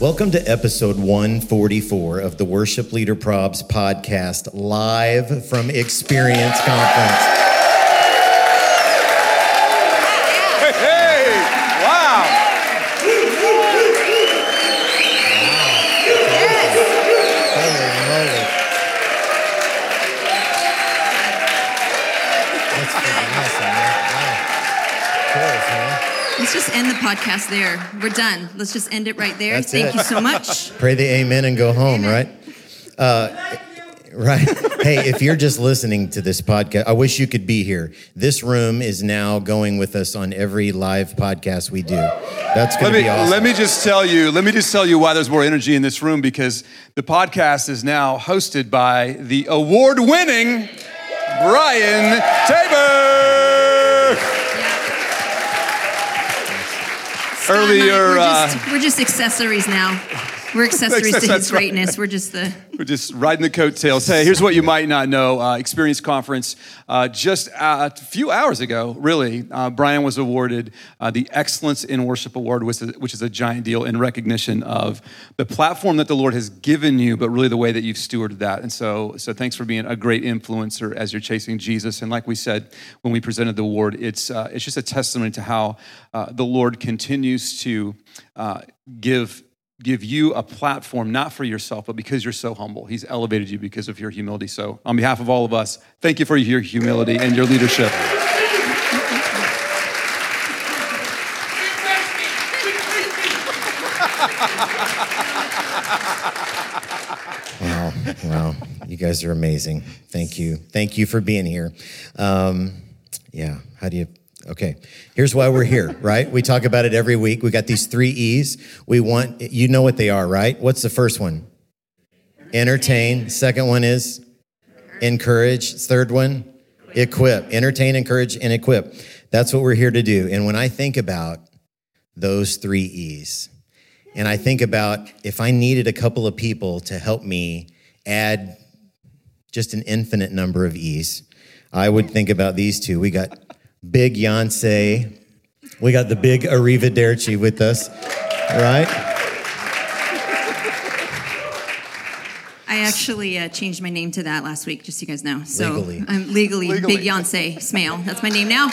Welcome to episode 144 of the Worship Leader Probs podcast, live from Experience Conference. Podcast there. We're done. Let's just end it right there. That's Thank it. you so much. Pray the amen and go home, right? Uh, right. hey, if you're just listening to this podcast, I wish you could be here. This room is now going with us on every live podcast we do. That's going to be awesome. let me just tell you. Let me just tell you why there's more energy in this room because the podcast is now hosted by the award-winning Brian Tabor. Earlier, we're, uh, we're just accessories now. We're accessories to his right. greatness. We're just the. We're just riding the coattails. Hey, here's what you might not know. Uh, Experience Conference, uh, just uh, a few hours ago, really, uh, Brian was awarded uh, the Excellence in Worship Award, which is, which is a giant deal in recognition of the platform that the Lord has given you, but really the way that you've stewarded that. And so, so thanks for being a great influencer as you're chasing Jesus. And like we said when we presented the award, it's, uh, it's just a testimony to how uh, the Lord continues to uh, give give you a platform not for yourself but because you're so humble he's elevated you because of your humility so on behalf of all of us thank you for your humility and your leadership Wow, wow. You guys are amazing. Thank you. Thank you for being here. Um, yeah, how do you? Okay, here's why we're here, right? We talk about it every week. We got these three E's. We want, you know what they are, right? What's the first one? Entertain. Second one is encourage. Third one, equip. Entertain, encourage, and equip. That's what we're here to do. And when I think about those three E's, and I think about if I needed a couple of people to help me add just an infinite number of E's, I would think about these two. We got big Yonsei, we got the big Arrivederci with us, right? I actually uh, changed my name to that last week, just so you guys know. So Legally. I'm legally, Legally. Big Beyonce Smale. That's my name now.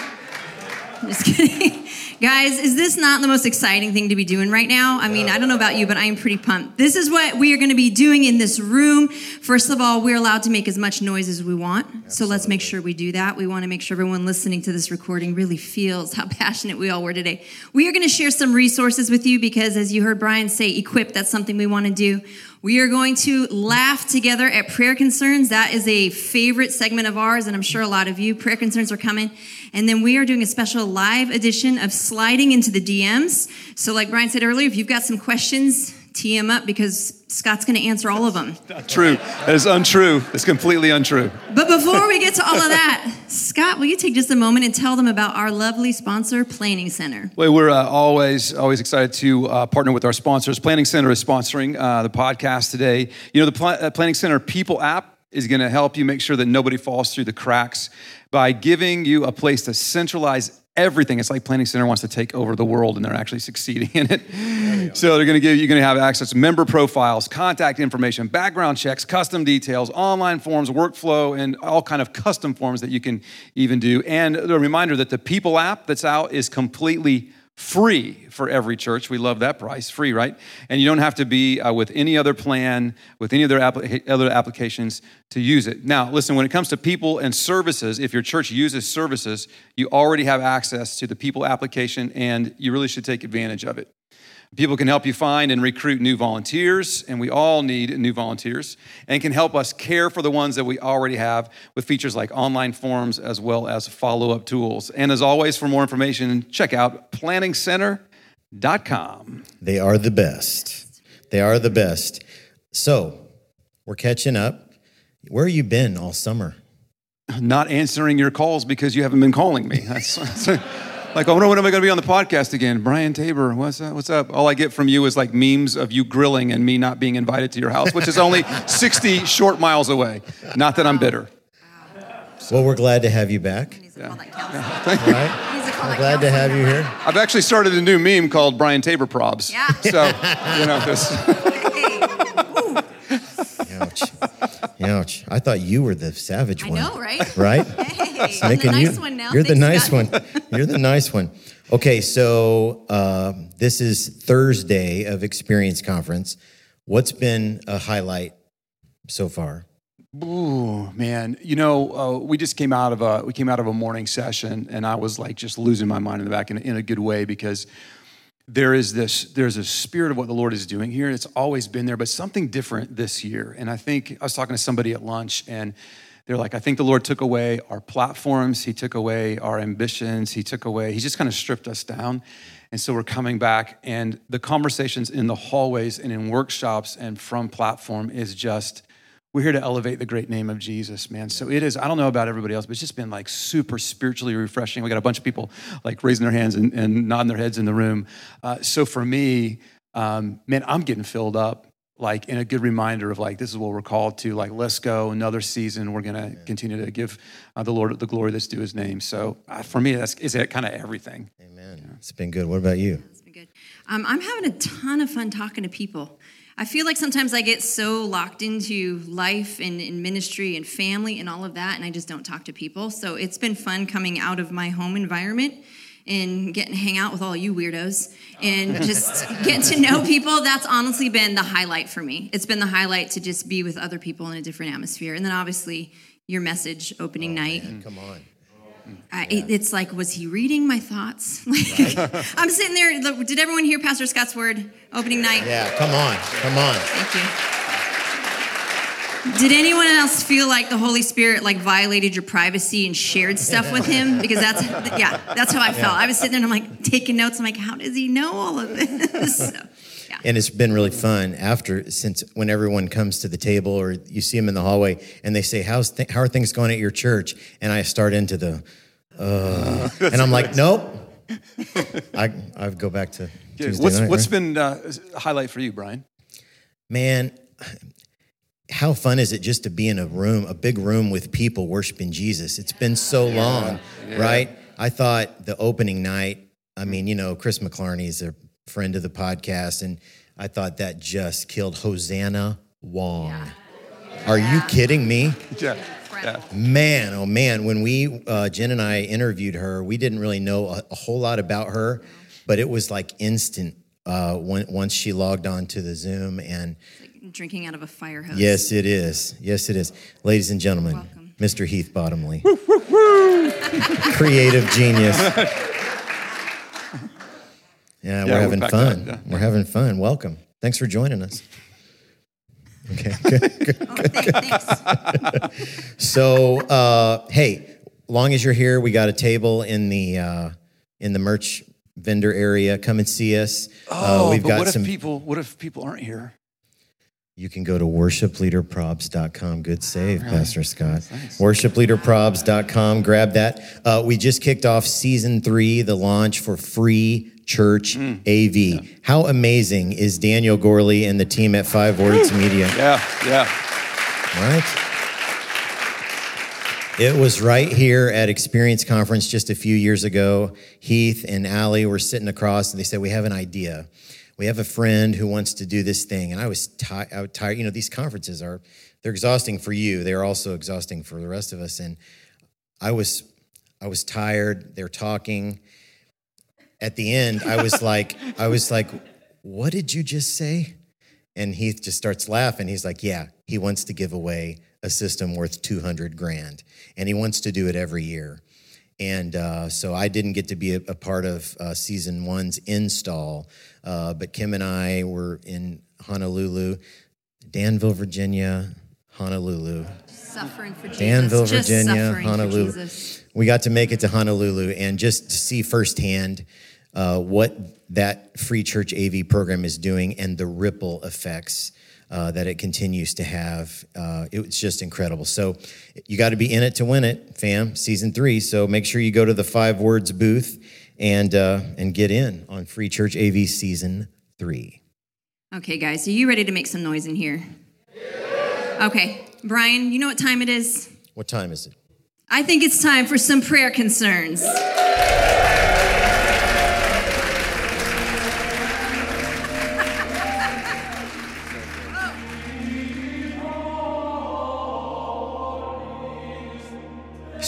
Just kidding. Guys, is this not the most exciting thing to be doing right now? I mean, I don't know about you, but I am pretty pumped. This is what we are going to be doing in this room. First of all, we're allowed to make as much noise as we want. So let's make sure we do that. We want to make sure everyone listening to this recording really feels how passionate we all were today. We are going to share some resources with you because, as you heard Brian say, equip, that's something we want to do. We are going to laugh together at prayer concerns. That is a favorite segment of ours, and I'm sure a lot of you. Prayer concerns are coming. And then we are doing a special live edition of sliding into the DMs. So, like Brian said earlier, if you've got some questions, tee them up because Scott's going to answer all of them. true that is untrue it's completely untrue But before we get to all of that, Scott, will you take just a moment and tell them about our lovely sponsor, Planning Center? well, we're uh, always always excited to uh, partner with our sponsors planning center is sponsoring uh, the podcast today you know the Pla- uh, planning center people app is going to help you make sure that nobody falls through the cracks by giving you a place to centralize everything. It's like Planning Center wants to take over the world and they're actually succeeding in it. So they're going to give you're going to have access to member profiles, contact information, background checks, custom details, online forms, workflow, and all kind of custom forms that you can even do. And a reminder that the People app that's out is completely free for every church. We love that price, free, right? And you don't have to be uh, with any other plan, with any other, applica- other applications to use it. Now, listen, when it comes to people and services, if your church uses services, you already have access to the people application and you really should take advantage of it. People can help you find and recruit new volunteers, and we all need new volunteers, and can help us care for the ones that we already have with features like online forms as well as follow up tools. And as always, for more information, check out com. They are the best. They are the best. So we're catching up. Where have you been all summer? Not answering your calls because you haven't been calling me. That's, that's like, oh no, when am I going to be on the podcast again? Brian Tabor, what's up? What's up? All I get from you is like memes of you grilling and me not being invited to your house, which is only 60 short miles away. Not that I'm bitter. Well, we're glad to have you back. He's a call that. Right? He's a call We're that glad to have you here. I've actually started a new meme called Brian Tabor Probs. Yeah. So, you know, this. Ouch. Ouch. I thought you were the savage I one. I know, right? Right? Hey, I'm the Making nice you, one now. You're the nice Scott. one. You're the nice one. Okay, so uh, this is Thursday of Experience Conference. What's been a highlight so far? Ooh, man. You know, uh, we just came out of a we came out of a morning session, and I was like just losing my mind in the back in, in a good way because there is this there's a spirit of what the Lord is doing here. It's always been there, but something different this year. And I think I was talking to somebody at lunch, and they're like, I think the Lord took away our platforms. He took away our ambitions. He took away. He just kind of stripped us down. And so we're coming back, and the conversations in the hallways and in workshops and from platform is just we're here to elevate the great name of Jesus, man. So it is, I don't know about everybody else, but it's just been like super spiritually refreshing. We got a bunch of people like raising their hands and, and nodding their heads in the room. Uh, so for me, um, man, I'm getting filled up like in a good reminder of like, this is what we're called to. Like, let's go another season. We're going to continue to give uh, the Lord the glory that's due his name. So uh, for me, that's is it kind of everything. Amen. It's been good. What about you? It's been good. Um, I'm having a ton of fun talking to people. I feel like sometimes I get so locked into life and, and ministry and family and all of that, and I just don't talk to people. So it's been fun coming out of my home environment and getting to hang out with all you weirdos and just getting to know people. That's honestly been the highlight for me. It's been the highlight to just be with other people in a different atmosphere. And then obviously your message opening oh, night. Come on. I, it- it's like, was he reading my thoughts? Like, I'm sitting there. look, Did everyone hear Pastor Scott's word opening night? Yeah, come on. Come on. Thank you. Did anyone else feel like the Holy Spirit like violated your privacy and shared stuff with him? Because that's yeah, that's how I felt. I was sitting there and I'm like taking notes. I'm like, how does he know all of this? So, yeah. And it's been really fun after, since when everyone comes to the table or you see them in the hallway and they say, How's th- How are things going at your church? And I start into the, uh, and I'm like, Nope. I, I go back to Tuesday what's night, what's right? been uh, a highlight for you, Brian? Man, how fun is it just to be in a room, a big room with people worshiping Jesus? It's been so long, right? I thought the opening night, I mean, you know, Chris McClarney's a friend of the podcast, and I thought that just killed Hosanna Wong. Are you kidding me? Yeah. Yeah. Man, oh man, when we, uh, Jen and I interviewed her, we didn't really know a, a whole lot about her, but it was like instant uh, when, once she logged on to the Zoom and Drinking out of a fire hose. Yes, it is. Yes, it is. Ladies and gentlemen, Welcome. Mr. Heath Bottomley. Creative genius. Yeah, we're we're having back fun. at yeah. We're having fun. Welcome. Thanks for joining us. Okay, good. good. Oh, thank- thanks. So, uh, hey, long as you're here, we got a table in the uh, in the merch vendor area. Come and see us. Oh, uh, we've but got what some. if people? What if people aren't here? You can go to worshipleaderprobs.com. Good save, Really? Pastor Scott. Nice. Worshipleaderprobs.com. Grab that. Uh, we just kicked off season three, the launch for free church Mm. AV. How amazing is Daniel Gorley and the team at Five Words Media? Yeah, yeah. Right? It was right here at Experience Conference just a few years ago. Heath and Allie were sitting across and they said, We have an idea. We have a friend who wants to do this thing. And I was, tired. You know, these conferences are, they're exhausting for you. They're also exhausting for the rest of us. And I was, I was tired. They're talking. At the end, I was like, I was like, what did you just say? And Heath just starts laughing. He's like, Yeah, he wants to give away a system worth 200 grand, and he wants to do it every year. And uh, so I didn't get to be a, a part of uh, season one's install, uh, but Kim and I were in Honolulu, Danville, Virginia, Honolulu. Suffering for Jesus. Danville, Just Virginia, Honolulu. We got to make it to Honolulu and just to see firsthand uh, what that free church AV program is doing and the ripple effects uh, that it continues to have. Uh, it's just incredible. So you got to be in it to win it, fam. Season three. So make sure you go to the Five Words booth and uh, and get in on Free Church AV season three. Okay, guys, are you ready to make some noise in here? Okay, Brian, you know what time it is? What time is it? I think it's time for some prayer concerns.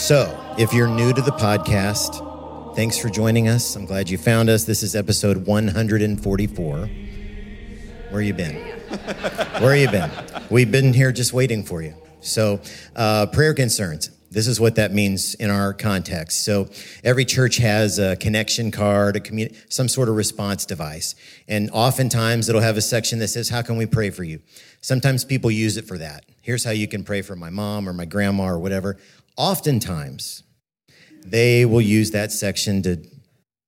So, if you're new to the podcast, thanks for joining us. I'm glad you found us. This is episode 144. Where you been? Where you been? We've been here just waiting for you. So, uh, prayer concerns. This is what that means in our context. So, every church has a connection card, a commun- some sort of response device. And oftentimes it'll have a section that says, How can we pray for you? Sometimes people use it for that. Here's how you can pray for my mom or my grandma or whatever. Oftentimes, they will use that section to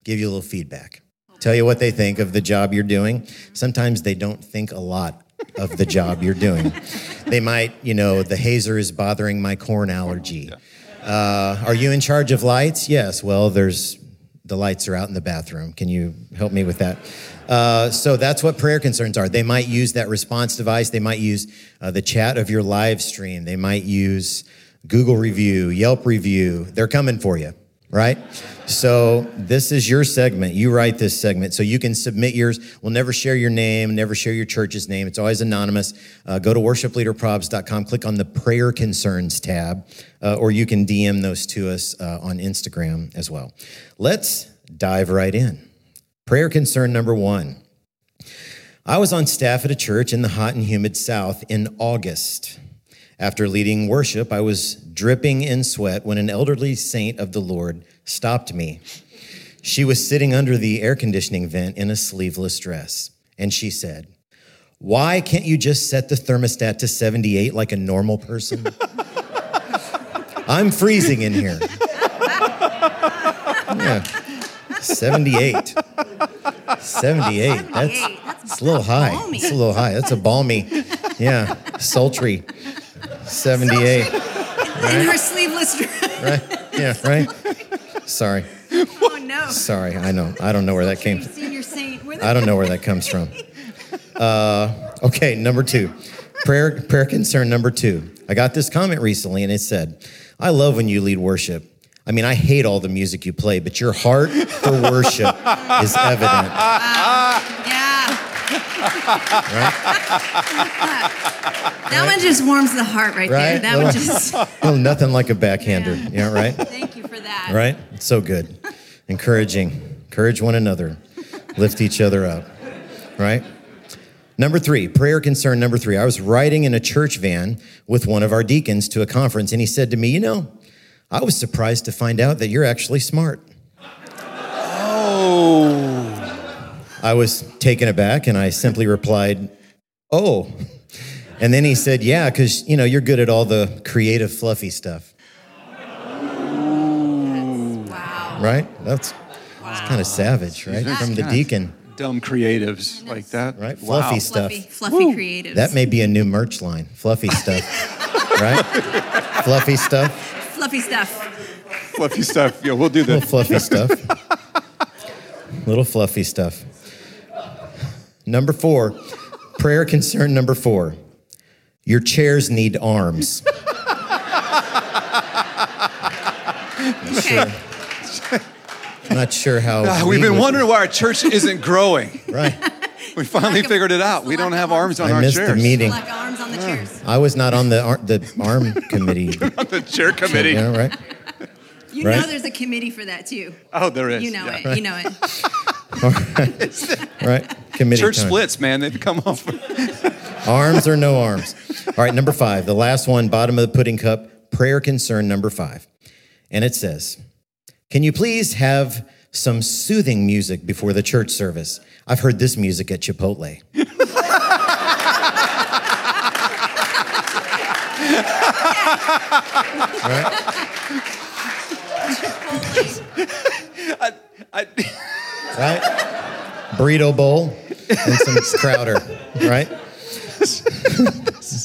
give you a little feedback, tell you what they think of the job you're doing. Sometimes they don't think a lot of the job you're doing. They might, you know, the hazer is bothering my corn allergy. Uh, are you in charge of lights? Yes. Well, there's the lights are out in the bathroom. Can you help me with that? Uh, so that's what prayer concerns are. They might use that response device. They might use uh, the chat of your live stream. They might use Google review, Yelp review. They're coming for you, right? So this is your segment. You write this segment. So you can submit yours. We'll never share your name, never share your church's name. It's always anonymous. Uh, go to worshipleaderprobs.com, click on the prayer concerns tab, uh, or you can DM those to us uh, on Instagram as well. Let's dive right in. Prayer concern number one. I was on staff at a church in the hot and humid South in August. After leading worship, I was dripping in sweat when an elderly saint of the Lord stopped me. She was sitting under the air conditioning vent in a sleeveless dress, and she said, Why can't you just set the thermostat to 78 like a normal person? I'm freezing in here. Yeah, 78. 78. That's, that's a little high. It's a little high. That's a balmy, yeah, sultry 78. In her sleeveless dress. Right? Yeah, right? Sorry. Oh no. Sorry. I know. I don't know where that came from. I don't know where that comes from. Uh, okay, number two. Prayer, prayer concern number two. I got this comment recently and it said, I love when you lead worship. I mean, I hate all the music you play, but your heart for worship is evident. Right? That one just warms the heart right, there. Right? That one just. Well, nothing like a backhander. Yeah, right? Thank you for that. Right? It's So good. Encouraging. Encourage one another. Lift each other up. Right? Number three, prayer concern number three. I was riding in a church van with one of our deacons to a conference, and he said to me, You know, I was surprised to find out that you're actually smart. Oh. I was taken aback and I simply replied, Oh. And then he said, Yeah, because, you know, you're good at all the creative, fluffy stuff, Wow. right? That's, that's kind of savage, right? From the deacon, Dumb creatives like that. right? Wow. Fluffy stuff. Fluffy, fluffy creatives. That may be a new merch line. Fluffy stuff, right? Fluffy stuff, fluffy stuff. Fluffy stuff. Yeah, we'll do that. little that. fluffy stuff. Little fluffy stuff. Number four, prayer concern number four. Your chairs need arms. Okay. Not sure how. We we've been wondering why our church isn't growing. Right. We finally figured it out. We don't have arms on I our missed chairs. the meeting. Like arms on the chairs. I was not on the ar- the arm committee. on the chair committee. Yeah, right. You Right. know there's a committee for that too. Oh, there is. You know Yeah. it. You know it. Right. Committee. Church time. splits, man. They've come off. Arms or no arms. All right, number five, the last one, bottom of the pudding cup, prayer concern number five. And it says, Can you please have some soothing music before the church service? I've heard this music at Chipotle. right? I, Right? Right? Burrito bowl and some Crowder, right?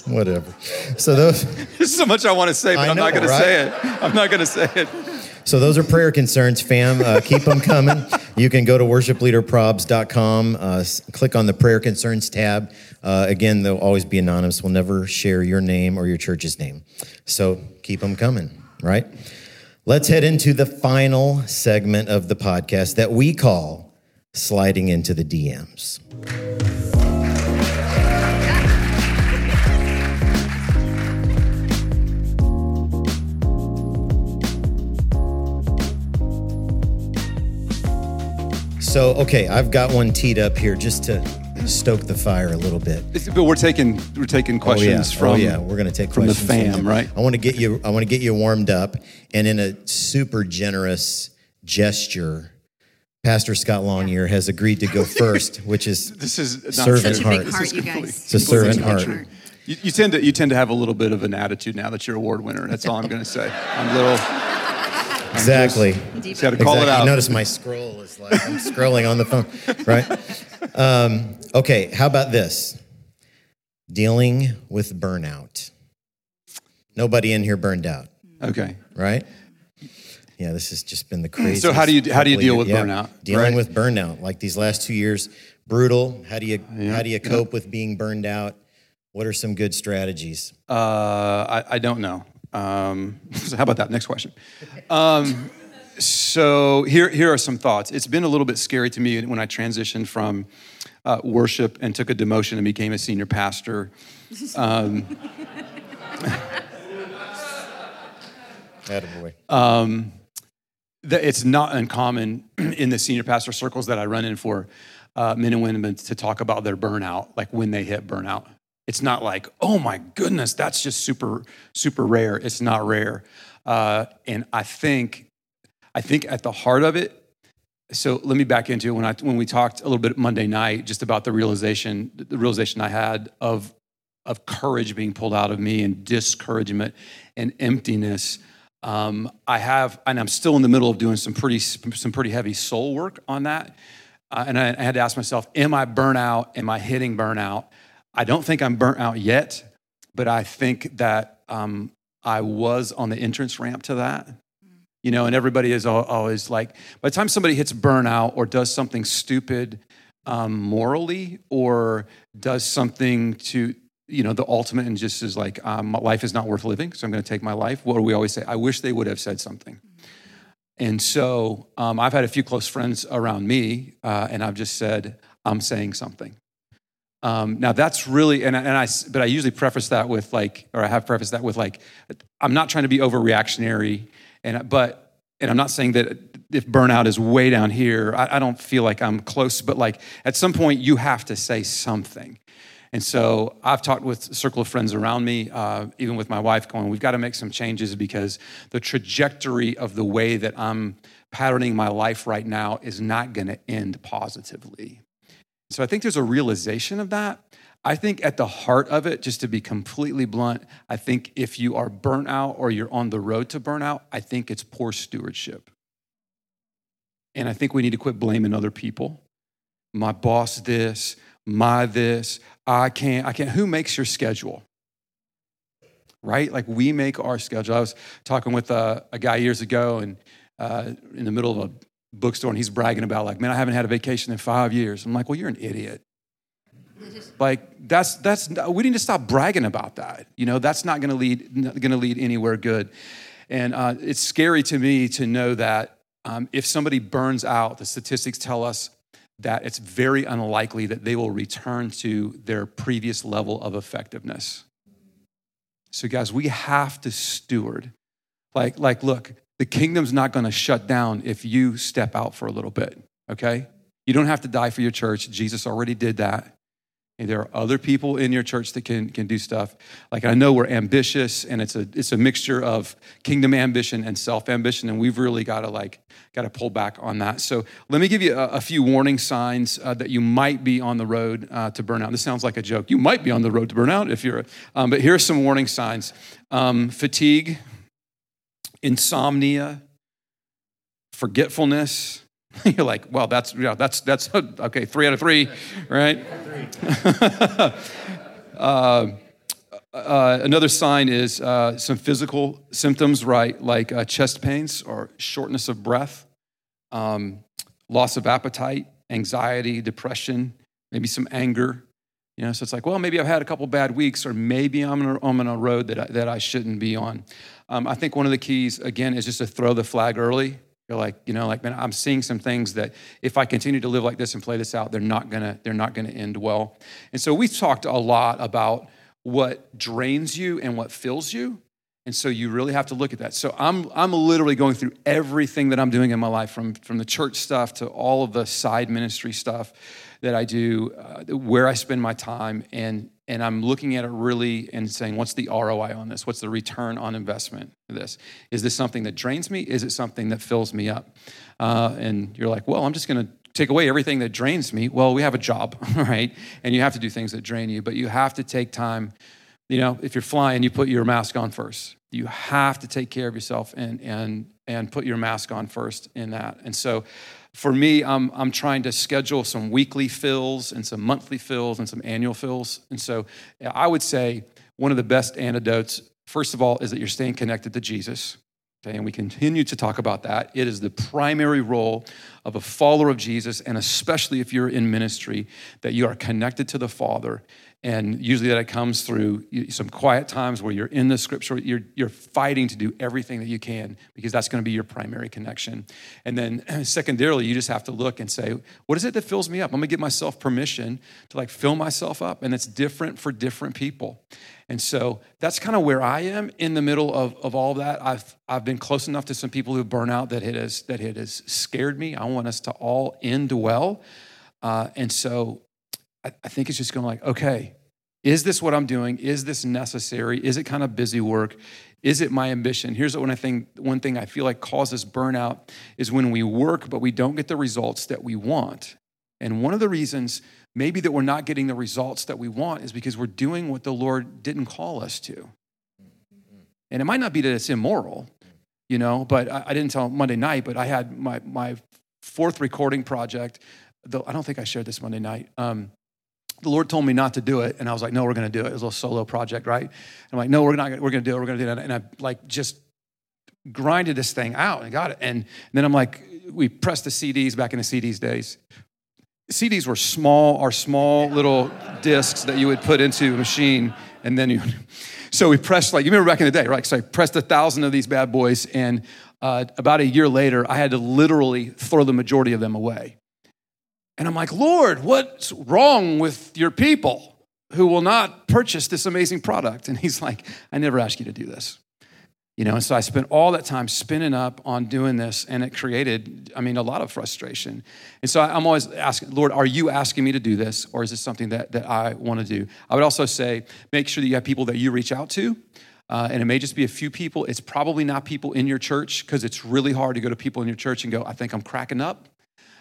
Whatever. So those There's so much I want to say, but I I'm not going to say it. I'm not going to say it. So those are prayer concerns, fam. Uh, keep them coming. You can go to worshipleaderprobs.com, uh, click on the prayer concerns tab. Uh, again, they'll always be anonymous. We'll never share your name or your church's name. So keep them coming, right? Let's head into the final segment of the podcast that we call Sliding into the DMs. So, okay, I've got one teed up here just to stoke the fire a little bit. But we're taking we're taking questions oh, yeah. Oh, from oh yeah, we're gonna take questions from the fam, them. right? I want to get you. I want to get you warmed up, and in a super generous gesture, Pastor Scott Longyear has agreed to go first, which is This is not servant Such a heart. big This is you complete- guys. It's a servant Such a big heart. You, you tend to you tend to have a little bit of an attitude now that you're award winner. That's all I'm going to say. I'm a little. exactly. Just had to call exactly. it out. You notice my scroll is like I'm scrolling on the phone, right? Um, okay, how about this? Dealing with burnout. Nobody in here burned out, Okay. right? Yeah, this has just been the craziest. So how do you- how do you deal with burnout, Dealing right? with burnout, like these last two years, brutal. How do you how do you cope with being burned out? What are some good strategies? Uh, I, I don't know. Um, so how about that? Next question. Um, so here, here are some thoughts. It's been a little bit scary to me when I transitioned from uh, worship and took a demotion and became a senior pastor. Attaboy. that it's not uncommon in the senior pastor circles that I run in for uh, men and women to talk about their burnout, like when they hit burnout. It's not like, oh my goodness, that's just super, super rare. It's not rare. Uh, and I think, I think at the heart of it, so let me back into it. When I when we talked a little bit Monday night, just about the realization, the realization I had of of courage being pulled out of me and discouragement and emptiness. Um, I have, and I'm still in the middle of doing some pretty some pretty heavy soul work on that. Uh, and I, I had to ask myself, am I burnout? Am I hitting burnout? I don't think I'm burnt out yet, but I think that um, I was on the entrance ramp to that. You know, and everybody is always like, by the time somebody hits burnout or does something stupid um, morally or does something to, you know, the ultimate and just is like, um, my life is not worth living, so I'm going to take my life. What do we always say? I wish they would have said something. And so um, I've had a few close friends around me, uh, and I've just said, I'm saying something. Um, now that's really, and, I- and I, but I usually preface that with like, or I have prefaced that with like, I'm not trying to be overreactionary, and but, and I'm not saying that if burnout is way down here, I, I don't feel like I'm close, but like at some point you have to say something. And so I've talked with circle of friends around me, uh, even with my wife, going, we've got to make some changes because the trajectory of the way that I'm patterning my life right now is not going to end positively. So I think there's a realization of that. I think at the heart of it, just to be completely blunt, I think if you are burnt out or you're on the road to burnout, I think it's poor stewardship. And I think we need to quit blaming other people. My boss this, my this, I can't, I can't. Who makes your schedule? Right? Like we make our schedule. I was talking with a, a guy years ago and uh, in the middle of a bookstore and he's bragging about like, man, I haven't had a vacation in five years. I'm like, well, you're an idiot. Like that's that's we need to stop bragging about that. You know, that's not going to lead going to lead anywhere good. And uh, it's scary to me to know that um, if somebody burns out, the statistics tell us that it's very unlikely that they will return to their previous level of effectiveness. So, guys, we have to steward. Like, like, look, the kingdom's not to shut down if you step out for a little bit. Okay, you don't have to die for your church. Jesus already did that. There are other people in your church that can, can do stuff. Like I know we're ambitious and it's a it's a mixture of kingdom ambition and self-ambition, and we've really got to like got to pull back on that. So let me give you a, a few warning signs uh, that you might be on the road uh, to burnout. This sounds like a joke. You might be on the road to burnout if you're, um, but here's some warning signs: um, fatigue, insomnia, forgetfulness. You're like, well, that's know, that's that's okay, three out of three, right? uh, uh, another sign is uh, some physical symptoms, right? Like uh, chest pains or shortness of breath, um, loss of appetite, anxiety, depression, maybe some anger. You know, so it's like, well, maybe I've had a couple bad weeks, or maybe I'm on a, I'm on a road that I, that I shouldn't be on. Um, I think one of the keys, again, is just to throw the flag early. You're like, you know, like, man, I'm seeing some things that if I continue to live like this and play this out, they're not gonna, they're not gonna end well. And so we've talked a lot about what drains you and what fills you. And so you really have to look at that. So I'm, I'm literally going through everything that I'm doing in my life, from, from the church stuff to all of the side ministry stuff that I do, uh, where I spend my time, and and I'm looking at it really and saying, what's the ROI on this? What's the return on investment this? Is this something that drains me? Is it something that fills me up? Uh, and you're like, well, I'm just going to take away everything that drains me. Well, we have a job, right? And you have to do things that drain you, but you have to take time. You know, if you're flying, you put your mask on first. You have to take care of yourself and and and put your mask on first in that. And so for me, I'm, I'm trying to schedule some weekly fills and some monthly fills and some annual fills. And so I would say one of the best antidotes, first of all, is that you're staying connected to Jesus. Okay, and we continue to talk about that. It is the primary role of a follower of Jesus, and especially if you're in ministry, that you are connected to the Father and usually that comes through some quiet times where you're in the scripture, you're, you're fighting to do everything that you can because that's going to be your primary connection. And then secondarily, you just have to look and say, what is it that fills me up? I'm going to give myself permission to like fill myself up. And it's different for different people. And so that's kind of where I am in the middle of, of all that. I've, I've been close enough to some people who burn out that it has, that it has scared me. I want us to all end well. Uh, and so I, I think it's just going like, okay, is this what I'm doing? Is this necessary? Is it kind of busy work? Is it my ambition? Here's I think one thing I feel like causes burnout is when we work, but we don't get the results that we want. And one of the reasons maybe that we're not getting the results that we want is because we're doing what the Lord didn't call us to. And it might not be that it's immoral, you know, but I, I didn't tell Monday night, but I had my, my fourth recording project. Though I don't think I shared this Monday night. Um, the Lord told me not to do it, and I was like, "No, we're going to do it." It was a little solo project, right? I'm like, "No, we're not. We're going to do it. We're going to do it." And I like just grinded this thing out and got it. And, then I'm like, we pressed the CDs back in the CDs days. CDs were small, are small little discs that you would put into a machine, and then you. So we pressed like you remember back in the day, right? So I pressed a thousand of these bad boys, and uh, about a year later, I had to literally throw the majority of them away and I'm like, Lord, what's wrong with your people who will not purchase this amazing product? And he's like, I never asked you to do this. You know, and so I spent all that time spinning up on doing this, and it created, I mean, a lot of frustration. And so I'm always asking, Lord, are you asking me to do this, or is this something that, that I want to do? I would also say, make sure that you have people that you reach out to. Uh, and it may just be a few people. It's probably not people in your church because it's really hard to go to people in your church and go, I think I'm cracking up.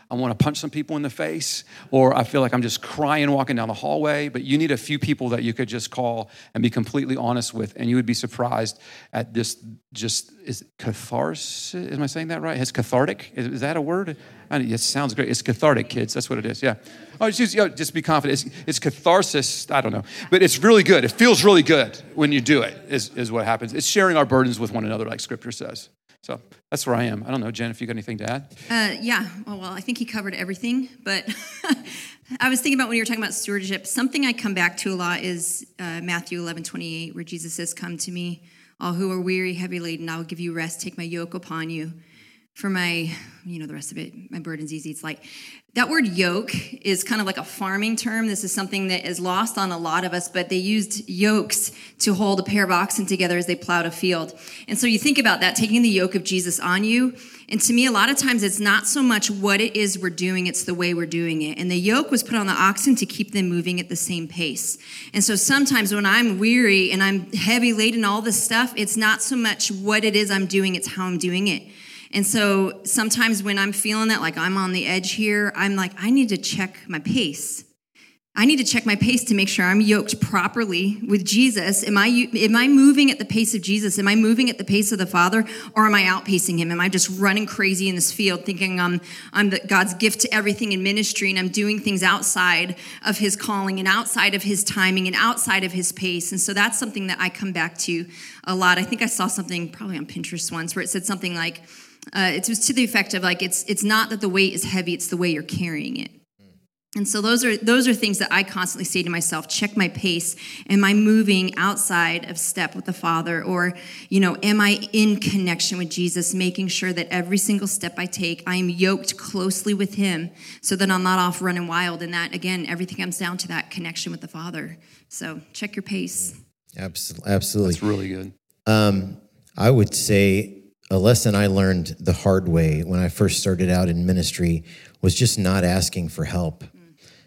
I want to punch some people in the face, or I feel like I'm just crying walking down the hallway. But you need a few people that you could just call and be completely honest with, and you would be surprised at this. Just is catharsis? Am I saying that right? It's cathartic. Is, is that a word? I mean, it sounds great. It's cathartic, kids. That's what it is. Yeah. Oh, just, you know, just be confident. It's, it's, catharsis. I don't know, but it's really good. It feels really good when you do it. Is is what happens. It's sharing our burdens with one another, like Scripture says. So that's where I am. I don't know, Jen, if you got anything to add. Uh, yeah. Oh, well, I think he covered everything. But I was thinking about when you were talking about stewardship. Something I come back to a lot is uh, Matthew 11, 28, where Jesus says, "Come to me, all who are weary, heavy laden. I will give you rest. Take my yoke upon you." For my, you know, the rest of it, my burden's easy. It's like that word yoke is kind of like a farming term. This is something that is lost on a lot of us, but they used yokes to hold a pair of oxen together as they plowed a field. And so you think about that, taking the yoke of Jesus on you. And to me, a lot of times it's not so much what it is we're doing, it's the way we're doing it. And the yoke was put on the oxen to keep them moving at the same pace. And so sometimes when I'm weary and I'm heavy laden, all this stuff, it's not so much what it is I'm doing, it's how I'm doing it. And so sometimes when I'm feeling that, like I'm on the edge here, I'm like, I need to check my pace. I need to check my pace to make sure I'm yoked properly with Jesus. Am I am I moving at the pace of Jesus? Am I moving at the pace of the Father, or am I outpacing Him? Am I just running crazy in this field, thinking I'm I'm the, God's gift to everything in ministry, and I'm doing things outside of His calling and outside of His timing and outside of His pace? And so that's something that I come back to a lot. I think I saw something probably on Pinterest once where it said something like, uh, it was to the effect of like, it's it's not that the weight is heavy; it's the way you're carrying it. And so those are those are things that I constantly say to myself, check my pace. Am I moving outside of step with the Father or, you know, am I in connection with Jesus, making sure that every single step I take, I am yoked closely with him so that I'm not off running wild and that again, everything comes down to that connection with the Father. So, check your pace. Absolutely. Absolutely. That's really good. Um, I would say a lesson I learned the hard way when I first started out in ministry was just not asking for help.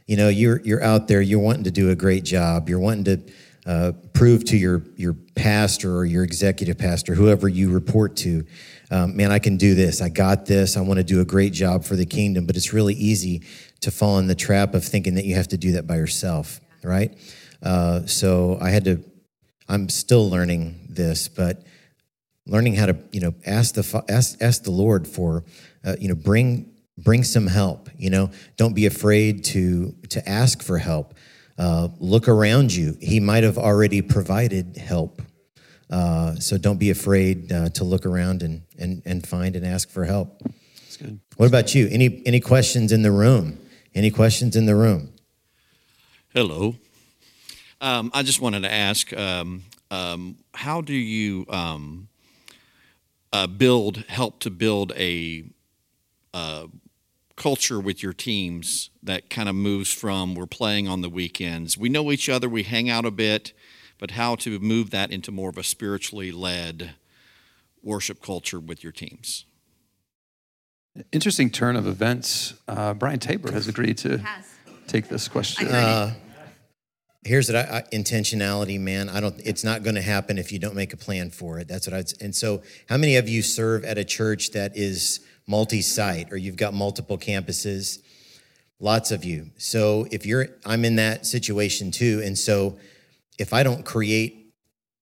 You know, you're you're out there, you're wanting to do a great job, you're wanting to uh, prove to your your pastor or your executive pastor, whoever you report to, um, man, I can do this. I got this. I want to do a great job for the kingdom. But it's really easy to fall in the trap of thinking that you have to do that by yourself, right? Uh, so I had to. I'm still learning this, but learning how to, you know, ask the ask ask the Lord for, uh, you know, bring bring some help you know? Don't be afraid to to ask for help. Uh, look around you. He might have already provided help. Uh, so don't be afraid uh, to look around and, and and find and ask for help. That's good. what about you? Any any questions in the room? Any questions in the room? Hello. Um, I just wanted to ask um, um, how do you um, uh, build, help to build a uh, culture with your teams that kind of moves from we're playing on the weekends? We know each other, we hang out a bit, but how to move that into more of a spiritually led worship culture with your teams? Interesting turn of events. Uh, Brian Tabor has agreed to Has. take this question. I here's what I, I, intentionality man. I don't it's not going to happen if you don't make a plan for it. That's what i'd and so how many of you serve at a church that is multi-site or you've got multiple campuses? Lots of you. So if you're i'm in that situation too and so if i don't create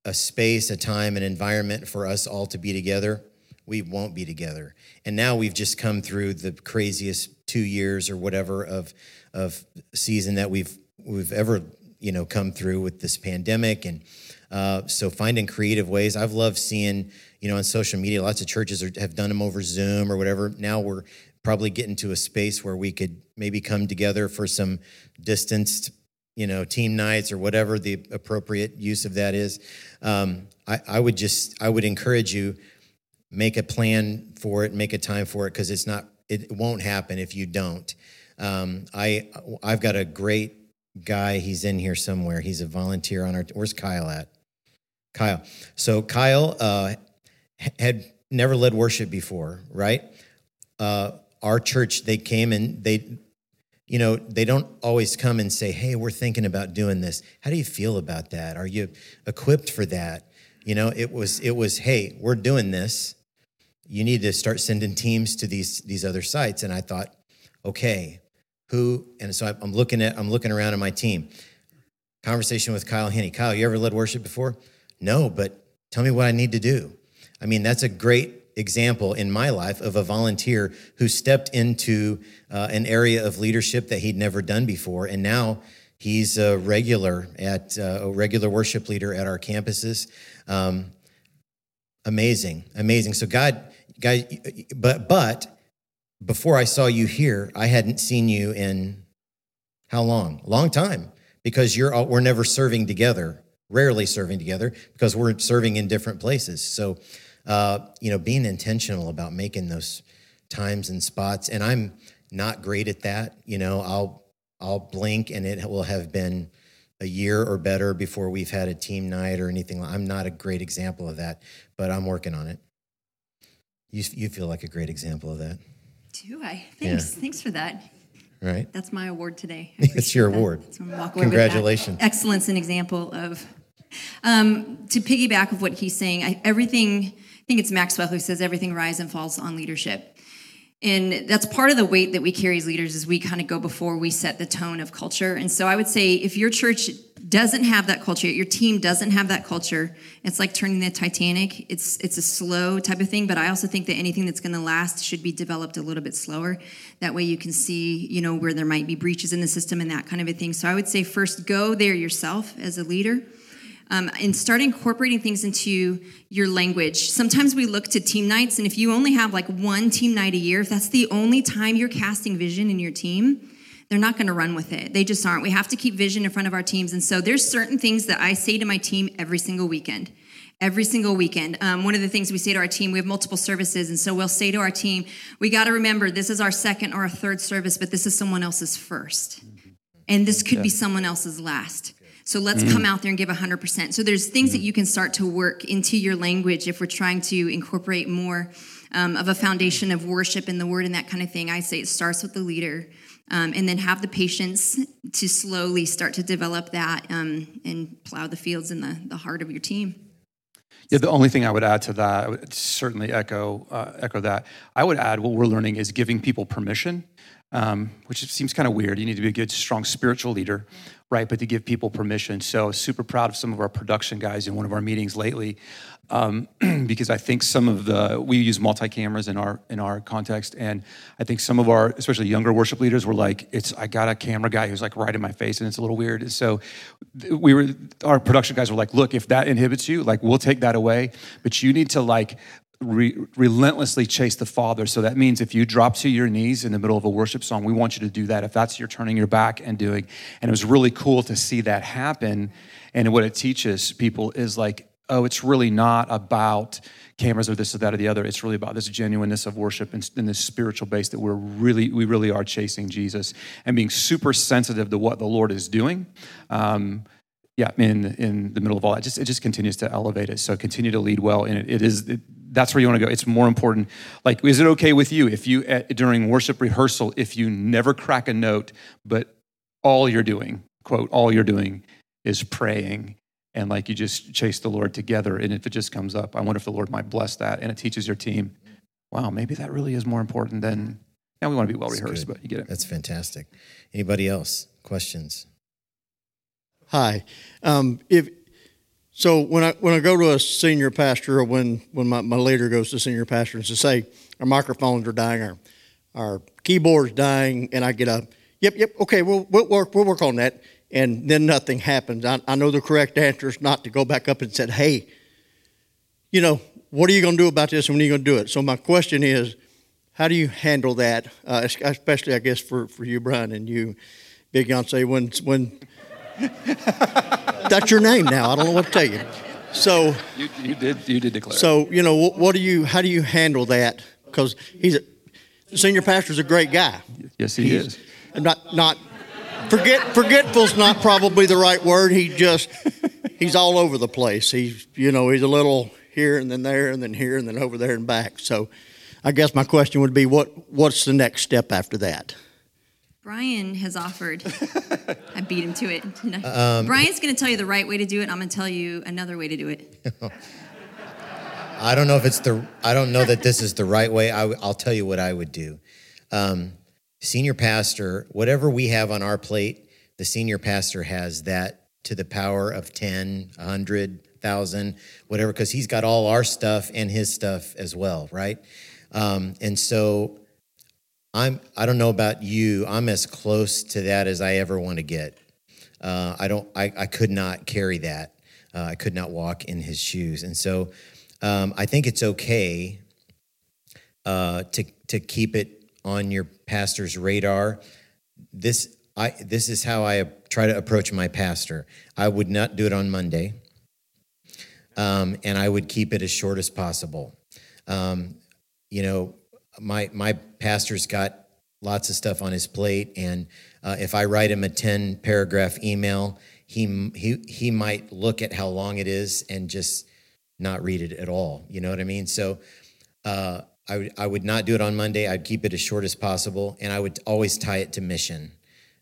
a space a time an environment for us all to be together we won't be together. And now we've just come through the craziest two years or whatever of of season that we've we've ever you know come through with this pandemic. And uh, so finding creative ways i've loved seeing you know on social media lots of churches are, have done them over zoom or whatever. Now we're probably getting to a space where we could maybe come together for some distanced you know team nights or whatever the appropriate use of that is. Um, I, I would just i would encourage you make a plan for it make a time for it because it's not it won't happen if you don't. Um, i i've got a great guy he's in here somewhere. He's a volunteer on our where's kyle at? Kyle. So kyle uh, had never led worship before right? Uh, our church they came and they you know they don't always come and say hey we're thinking about doing this. How do you feel about that? Are you equipped for that? You know it was it was hey we're doing this. You need to start sending teams to these these other sites. And i thought okay who and so i'm looking at i'm looking around at my team. Conversation with kyle henney kyle you ever led worship before? No but tell me what i need to do. I mean that's a great example in my life of a volunteer who stepped into uh, an area of leadership that he'd never done before. And now he's a regular at uh, a regular worship leader at our campuses. Um, amazing amazing. So god guys but but before I saw you here, I hadn't seen you in how long? Long time, because you're all, we're never serving together, rarely serving together, because we're serving in different places. So, uh, you know, being intentional about making those times and spots, and I'm not great at that. You know, I'll I'll blink and it will have been a year or better before we've had a team night or anything. I'm not a great example of that, but I'm working on it. You you feel like a great example of that. Do I? Thanks. Thanks for that. right? That's my award today. It's your that. award. That's what I'm walking away. Congratulations. Excellence and example of. Um, to piggyback of what he's saying, I, everything. I think it's Maxwell who says everything rises and falls on leadership. And that's part of the weight that we carry as leaders is we kind of go before we set the tone of culture. And so I would say if your church doesn't have that culture, your team doesn't have that culture, it's like turning the Titanic. It's it's a slow type of thing, but I also think that anything that's going to last should be developed a little bit slower. That way you can see, you know, where there might be breaches in the system and that kind of a thing. So I would say first go there yourself as a leader um, and start incorporating things into your language. Sometimes we look to team nights, and if you only have like one team night a year, if that's the only time you're casting vision in your team, they're not going to run with it. They just aren't. We have to keep vision in front of our teams. And so there's certain things that I say to my team every single weekend. Every single weekend. Um, one of the things we say to our team, we have multiple services. And so we'll say to our team, we got to remember this is our second or a third service, but this is someone else's first. And this could yeah. be someone else's last. So let's mm. come out there and give 100%. So there's things mm. that you can start to work into your language if we're trying to incorporate more um, of a foundation of worship in the word and that kind of thing. I say it starts with the leader. Um, and then have the patience to slowly start to develop that um, and plow the fields in the, the heart of your team. Yeah, the only thing I would add to that, I would certainly echo uh, echo that. I would add what we're learning is giving people permission, um, which seems kind of weird. You need to be a good, strong spiritual leader, right? But to give people permission. So super proud of some of our production guys in one of our meetings lately, um, because I think some of the we use multi cameras in our in our context, and I think some of our especially younger worship leaders were like, "It's I got a camera guy who's like right in my face, and it's a little weird." So we were our production guys were like, "Look, if that inhibits you, like we'll take that away, but you need to like re- relentlessly chase the Father. So that means if you drop to your knees in the middle of a worship song, we want you to do that. If that's you're turning your back and doing, and it was really cool to see that happen. And what it teaches people is like, oh, it's really not about cameras or this or that or the other. It's really about this genuineness of worship and, and this spiritual base that we're really, we really are chasing Jesus and being super sensitive to what the Lord is doing. Um, yeah, in in the middle of all that, just it just continues to elevate it. So continue to lead well, and it, it is it, that's where you want to go. It's more important. Like, is it okay with you if you at, during worship rehearsal if you never crack a note, but all you're doing, quote, all you're doing is praying and like you just chase the Lord together, and if it just comes up, I wonder if the Lord might bless that, and it teaches your team. Wow, maybe that really is more important than. Now we want to be well rehearsed, but you get it. That's fantastic. Anybody else? Questions? Hi. Um, if so, when I when I go to a senior pastor, or when when my, my leader goes to senior pastor and to say our microphones are dying, our our keyboard's dying, and I get a yep yep okay we'll we'll work we'll work on that, and then nothing happens. I, I know the correct answer is not to go back up and said, hey, you know, what are you going to do about this, and when are you going to do it? So my question is, how do you handle that, uh, especially I guess for for you, Brian, and you, Big Yonsei, when when That's your name now. I don't know what to tell you. So you, you did you did declare. So you know what, what do you how do you handle that? Because he's a senior pastor's a great guy. Yes, he he's, is. Not not forget forgetful's not probably the right word. He just he's all over the place. He's you know he's a little here and then there and then here and then over there and back. So I guess my question would be what what's the next step after that? Brian has offered. I beat him to it. Um, Brian's going to tell you the right way to do it. I'm going to tell you another way to do it. I don't know if it's the. I don't know that this is the right way. I, will tell you what I would do. Um, senior pastor, whatever we have on our plate, the senior pastor has that to the power of 10, 100, 1,000, whatever, because he's got all our stuff and his stuff as well, right? Um, and so I'm I don't know about you. I'm as close to that as I ever want to get. Uh, I don't. I, I could not carry that. Uh, I could not walk in his shoes, and so um, I think it's okay uh, to to keep it on your pastor's radar. This I this is how I try to approach my pastor. I would not do it on Monday, um, and I would keep it as short as possible. Um, you know, my my pastor's got lots of stuff on his plate, and uh, if I write him a ten paragraph email, he he he might look at how long it is and just not read it at all. You know what I mean? So. Uh, I would, I would not do it on Monday. I'd keep it as short as possible, and I would always tie it to mission.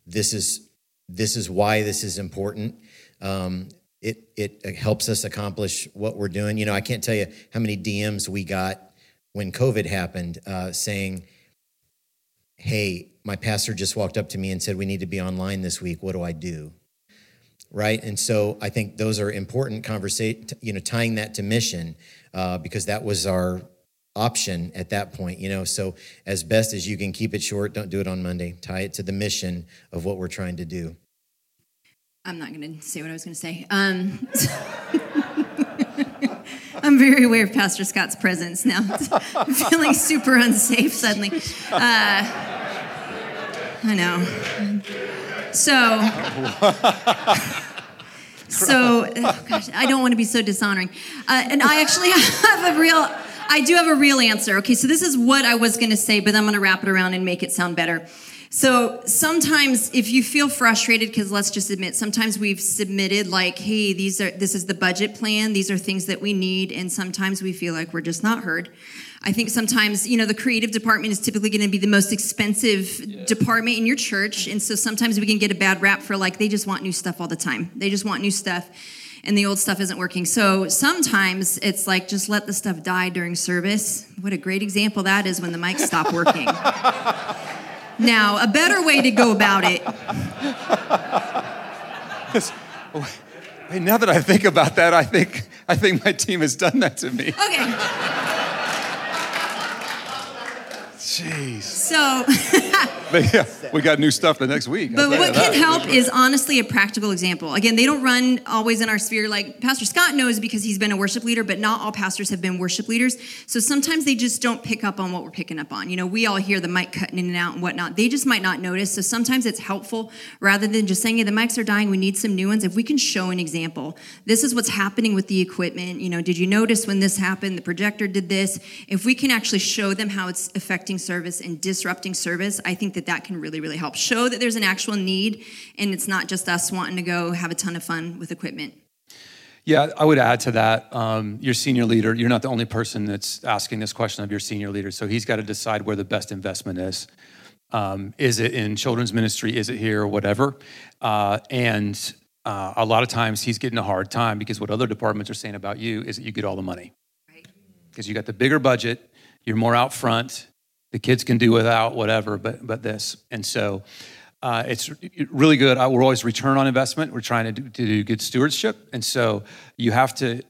This is this is why this is important. Um, it it helps us accomplish what we're doing. You know, I can't tell you how many DMs we got when COVID happened, uh, saying, hey, my pastor just walked up to me and said, we need to be online this week. What do I do? Right. And so I think those are important conversation, you know, tying that to mission, uh, because that was our option at that point, you know. So as best as you can keep it short, don't do it on Monday. Tie it to the mission of what we're trying to do. I'm not going to say what I was going to say. Um, I'm very aware of Pastor Scott's presence now. I'm feeling super unsafe suddenly. Uh, I know. So, so oh gosh, I don't want to be so dishonoring. Uh, and I actually have a real, I do have a real answer. Okay, so this is what I was going to say, but I'm going to wrap it around and make it sound better. So sometimes if you feel frustrated, because let's just admit, sometimes we've submitted like, hey, these are this is the budget plan, these are things that we need, and sometimes we feel like we're just not heard. I think sometimes, you know, the creative department is typically going to be the most expensive yeah. department in your church. And so sometimes we can get a bad rap for like, they just want new stuff all the time. They just want new stuff and the old stuff isn't working. So sometimes it's like, just let the stuff die during service. What a great example that is when the mics stop working. now, a better way to go about it. Hey, now that I think about that, I think I think my team has done that to me. Okay. Jeez. So, yeah, we got new stuff the next week. But what can help is honestly a practical example. Again, they don't run always in our sphere. Like Pastor Scott knows because he's been a worship leader, but not all pastors have been worship leaders. So sometimes they just don't pick up on what we're picking up on. You know, we all hear the mic cutting in and out and whatnot. They just might not notice. So sometimes it's helpful rather than just saying, hey, the mics are dying, we need some new ones. If we can show an example, this is what's happening with the equipment. You know, did you notice when this happened? The projector did this. If we can actually show them how it's affecting service and disrupting service, I think that that can really, really help. Show that there's an actual need and it's not just us wanting to go have a ton of fun with equipment. Yeah, I would add to that. Um, your senior leader, you're not the only person that's asking this question of your senior leader. So he's got to decide where the best investment is. Um, is it in children's ministry? Is it here or whatever? Uh, and uh, a lot of times he's getting a hard time because what other departments are saying about you is that you get all the money. Because right. you got the bigger budget, you're more out front, the kids can do without whatever, but but this. And so uh, it's really good. We're always return on investment. We're trying to do, to do good stewardship, and so you have to.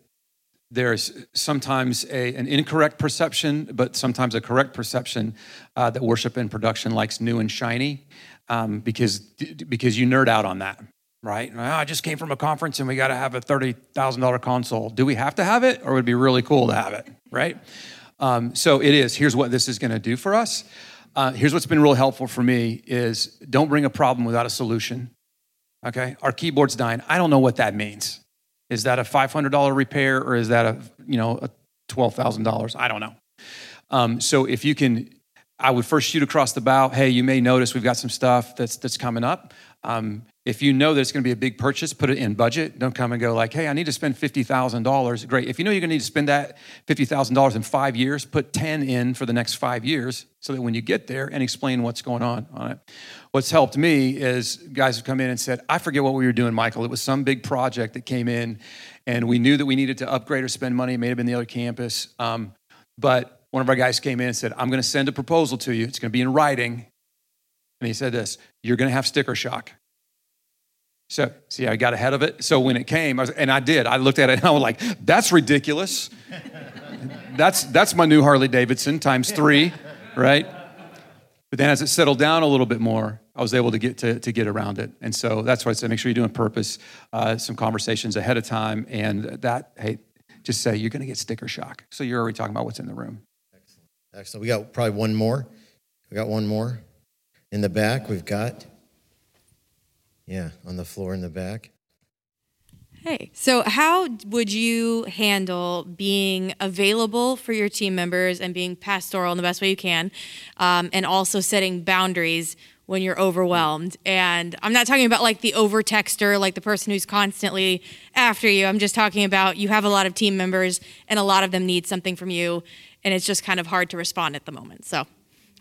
There's sometimes a, an incorrect perception, but sometimes a correct perception uh, that worship and production likes new and shiny, um, because because you nerd out on that, right? Well, I just came from a conference and we got to have a thirty thousand dollar console. Do we have to have it, or would it be really cool to have it, right? Um, so it is. Here's what this is going to do for us. Uh, here's what's been real helpful for me is don't bring a problem without a solution. Okay, our keyboard's dying. I don't know what that means. Is that a $500 repair or is that a you know a $12,000? I don't know. Um, so if you can, I would first shoot across the bow. Hey, you may notice we've got some stuff that's that's coming up. Um, if you know that it's going to be a big purchase, put it in budget. Don't come and go like, hey, I need to spend $50,000. Great. If you know you're going to need to spend that $50,000 in five years, put 10 in for the next five years so that when you get there and explain what's going on on it. What's helped me is guys have come in and said, I forget what we were doing, Michael. It was some big project that came in and we knew that we needed to upgrade or spend money. It may have been the other campus. Um, but one of our guys came in and said, I'm going to send a proposal to you. It's going to be in writing. And he said this, you're going to have sticker shock. So, see, I got ahead of it. So when it came, I was, and I did, I looked at it and I was like, that's ridiculous. that's, that's my new Harley Davidson times three, right? But then as it settled down a little bit more, I was able to get to, to get around it. And so that's why I said make sure you're doing purpose, uh, some conversations ahead of time. And that, hey, just say you're going to get sticker shock. So you're already talking about what's in the room. Excellent. Excellent. We got probably one more. We got one more. In the back, we've got. Yeah, on the floor in the back. Hey, so how would you handle being available for your team members and being pastoral in the best way you can, um, and also setting boundaries when you're overwhelmed? And I'm not talking about like the over texter, like the person who's constantly after you. I'm just talking about you have a lot of team members and a lot of them need something from you, and it's just kind of hard to respond at the moment. So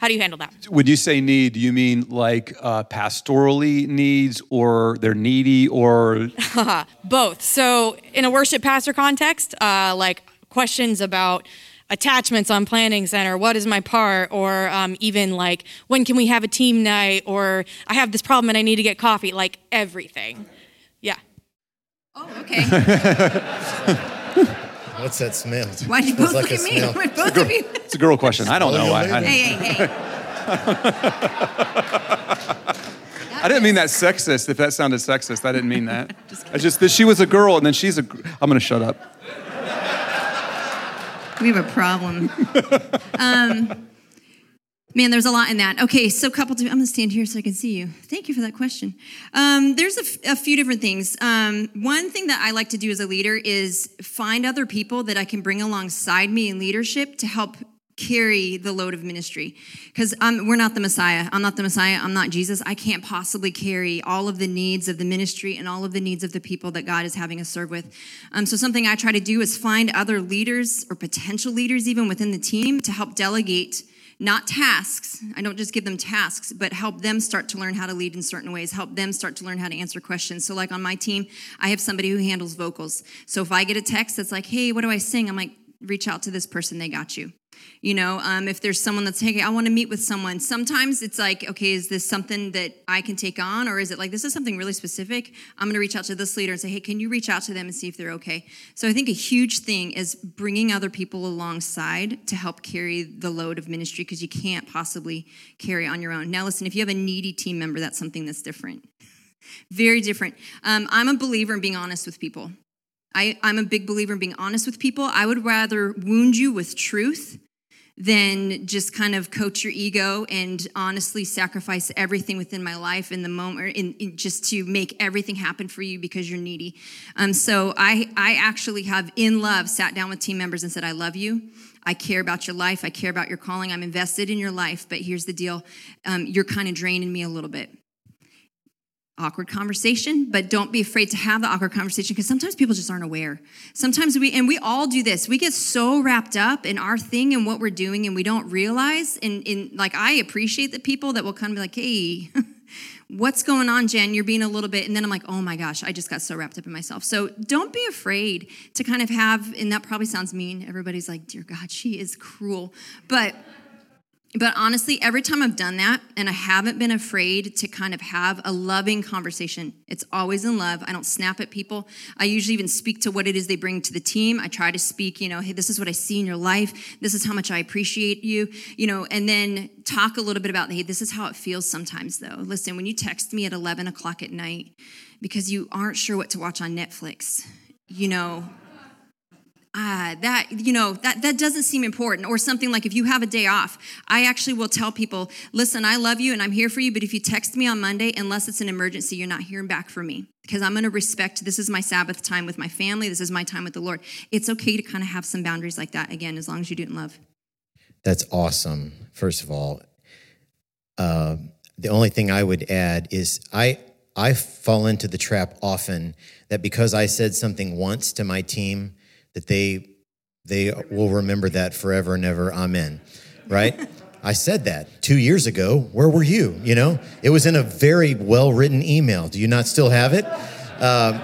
how do you handle that? When you say need, do you mean like uh, pastorally needs or they're needy or? Both. So, in a worship pastor context, uh, like questions about attachments on planning center what is my part or um, even like when can we have a team night or i have this problem and i need to get coffee like everything yeah Oh, okay. What's that smell? Why'd you both like look a at me? smell. Both of you. It's a girl question. I don't know why. I, Hey, hey, hey. I didn't mean that sexist. If that sounded sexist, I didn't mean that. I just that she was a girl and then she's a. gr- I'm gonna shut up. We have a problem. um, man, there's a lot in that. Okay, so couple. I'm gonna stand here so I can see you. Thank you for that question. Um, there's a, f- a few different things. Um, one thing that I like to do as a leader is find other people that I can bring alongside me in leadership to help carry the load of ministry because we're not the messiah i'm not the messiah i'm not jesus i can't possibly carry all of the needs of the ministry and all of the needs of the people that god is having us serve with um, so something i try to do is find other leaders or potential leaders even within the team to help delegate not tasks. I don't just give them tasks but help them start to learn how to lead in certain ways help them start to learn how to answer questions. So like on my team i have somebody who handles vocals. So if i get a text that's like hey what do i sing? I'm like reach out to this person. They got you you know um, if there's someone that's hey i want to meet with someone. Sometimes it's like okay is this something that i can take on or is it like this is something really specific. I'm going to reach out to this leader and say hey can you reach out to them and see if they're okay? So i think a huge thing is bringing other people alongside to help carry the load of ministry because you can't possibly carry on your own. Now listen if you have a needy team member that's something that's different. Very different. Um, i'm a believer in being honest with people. I, I'm a big believer in being honest with people. I would rather wound you with truth than just kind of coach your ego and honestly sacrifice everything within my life in the moment in, in just to make everything happen for you because you're needy um, so I, I actually have in love sat down with team members and said i love you I care about your life. I care about your calling. I'm invested in your life. But here's the deal um, you're kind of draining me a little bit awkward conversation but don't be afraid to have the awkward conversation because sometimes people just aren't aware. Sometimes we and we all do this. We get so wrapped up in our thing and what we're doing and we don't realize and in like i appreciate the people that will kind of be like hey what's going on jen? You're being a little bit and then i'm like oh my gosh i just got so wrapped up in myself. So don't be afraid to kind of have and that probably sounds mean. Everybody's like dear god she is cruel. But but honestly, every time I've done that and I haven't been afraid to kind of have a loving conversation, it's always in love. I don't snap at people. I usually even speak to what it is they bring to the team. I try to speak, you know, hey, this is what I see in your life. This is how much I appreciate you, you know, and then talk a little bit about, hey, this is how it feels sometimes though. Listen, when you text me at 11 o'clock at night because you aren't sure what to watch on Netflix, you know, ah, that, you know, that, that doesn't seem important. Or something like if you have a day off, I actually will tell people, listen, I love you and I'm here for you, but if you text me on Monday, unless it's an emergency, you're not hearing back from me because I'm going to respect this is my Sabbath time with my family. This is my time with the Lord. It's okay to kind of have some boundaries like that, again, as long as you do it in love. That's awesome. First of all, uh, the only thing I would add is I I fall into the trap often that because I said something once to my team that they they will remember that forever and ever. Amen. Right? I said that two years ago. Where were you? You know, it was in a very well written email. Do you not still have it? Um,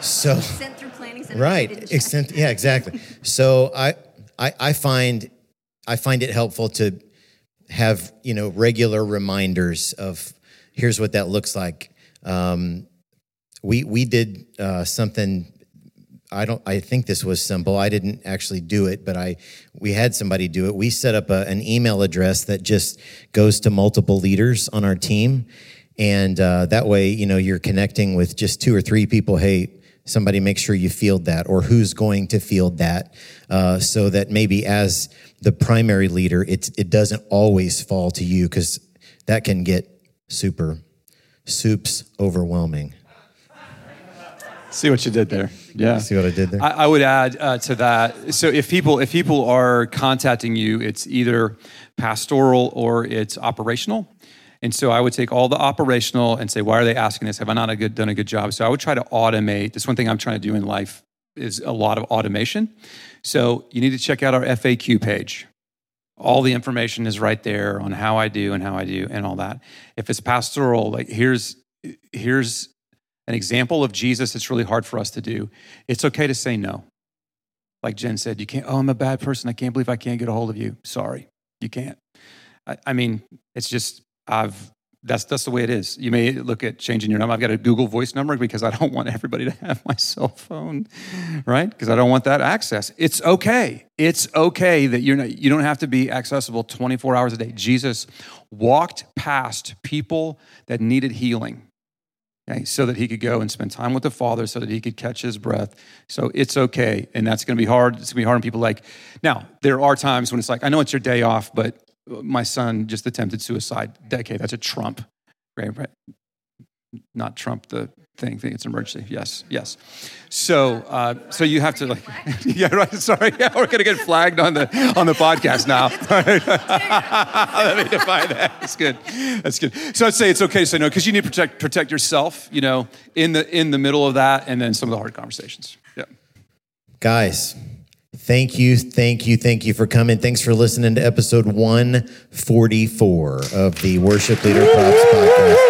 so Sent through planning center. right extent yeah exactly so I, I i find i find it helpful to have you know regular reminders of here's what that looks like um, we we did uh, something i don't i think this was simple. I didn't actually do it but i we had somebody do it. We set up a, an email address that just goes to multiple leaders on our team. And uh, that way you know you're connecting with just two or three people hey somebody make sure you field that or who's going to field that? Uh, so that maybe as the primary leader it's, it doesn't always fall to you because that can get super soups overwhelming. See what you did there. Yeah. see what i did there I, I would add uh, to that. So if people if people are contacting you, it's either pastoral or it's operational. And so I would take all the operational and say, why are they asking this? Have I not a good, done a good job? So I would try to automate. This one thing I'm trying to do in life is a lot of automation. So you need to check out our FAQ page. All the information is right there on how I do and how I do and all that. If it's pastoral, like here's here's an example of Jesus it's really hard for us to do. It's okay to say no. Like Jen said, you can't, oh, I'm a bad person. I can't believe I can't get a hold of you. Sorry, you can't. I, I mean, it's just, I've, that's, that's the way it is. You may look at changing your number. I've got a Google voice number because I don't want everybody to have my cell phone, right? Because I don't want that access. It's okay. It's okay that you're not, you don't have to be accessible 24 hours a day. Jesus walked past people that needed healing okay, so that he could go and spend time with the Father, so that he could catch his breath. So it's okay, and that's going to be hard. It's going to be hard on people like. Now, there are times when it's like, I know it's your day off, but my son just attempted suicide. Okay, that's a Trump, right? Not Trump the thing. Think it's an emergency. Yes, yes. So, uh, so you have to like, yeah, right. Sorry, yeah, we're gonna get flagged on the on the podcast now. Let me define that. That's good. That's good. So I'd say it's okay to say no because you need to protect protect yourself. You know, in the in the middle of that, and then some of the hard conversations. Yeah. Guys, thank you, thank you, thank you for coming. Thanks for listening to episode 144 of the Worship Leader Probs podcast.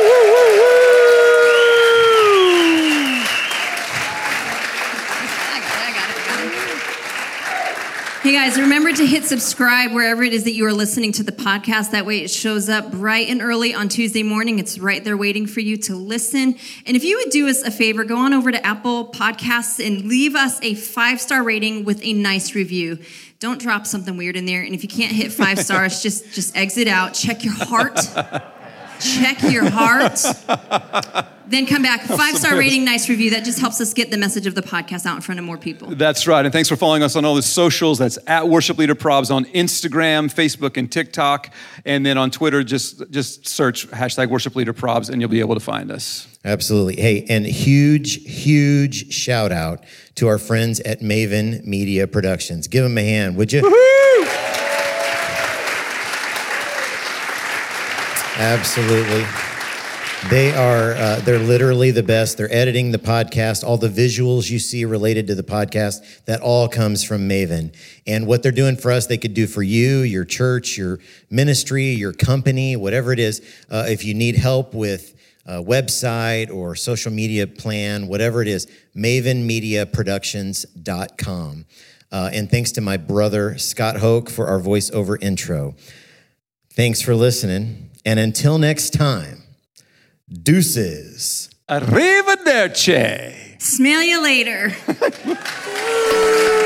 Hey guys, remember to hit subscribe wherever it is that you are listening to the podcast. That way it shows up bright and early on Tuesday morning. It's right there waiting for you to listen. And if you would do us a favor, go on over to Apple Podcasts and leave us a five star rating with a nice review. Don't drop something weird in there. And if you can't hit five stars, just just exit out. Check your heart. Check your heart. then come back. Five star rating, nice review. That just helps us get the message of the podcast out in front of more people. That's right. And thanks for following us on all the socials. That's at Worship Leader Probs on Instagram, Facebook, and TikTok. And then on Twitter, just, just search hashtag Worship Leader Probs and you'll be able to find us. Absolutely. Hey, and huge, huge shout out to our friends at Maven Media Productions. Give them a hand, would you? Absolutely. They are, uh, they're literally the best. They're editing the podcast. All the visuals you see related to the podcast, that all comes from Maven. And what they're doing for us, they could do for you, your church, your ministry, your company, whatever it is. Uh, if you need help with website or social media plan, whatever it is, mavenmediaproductions.com. Uh, and thanks to my brother, Scott Hoke, for our voiceover intro. Thanks for listening. And until next time, deuces. Arrivederci. Smell you later.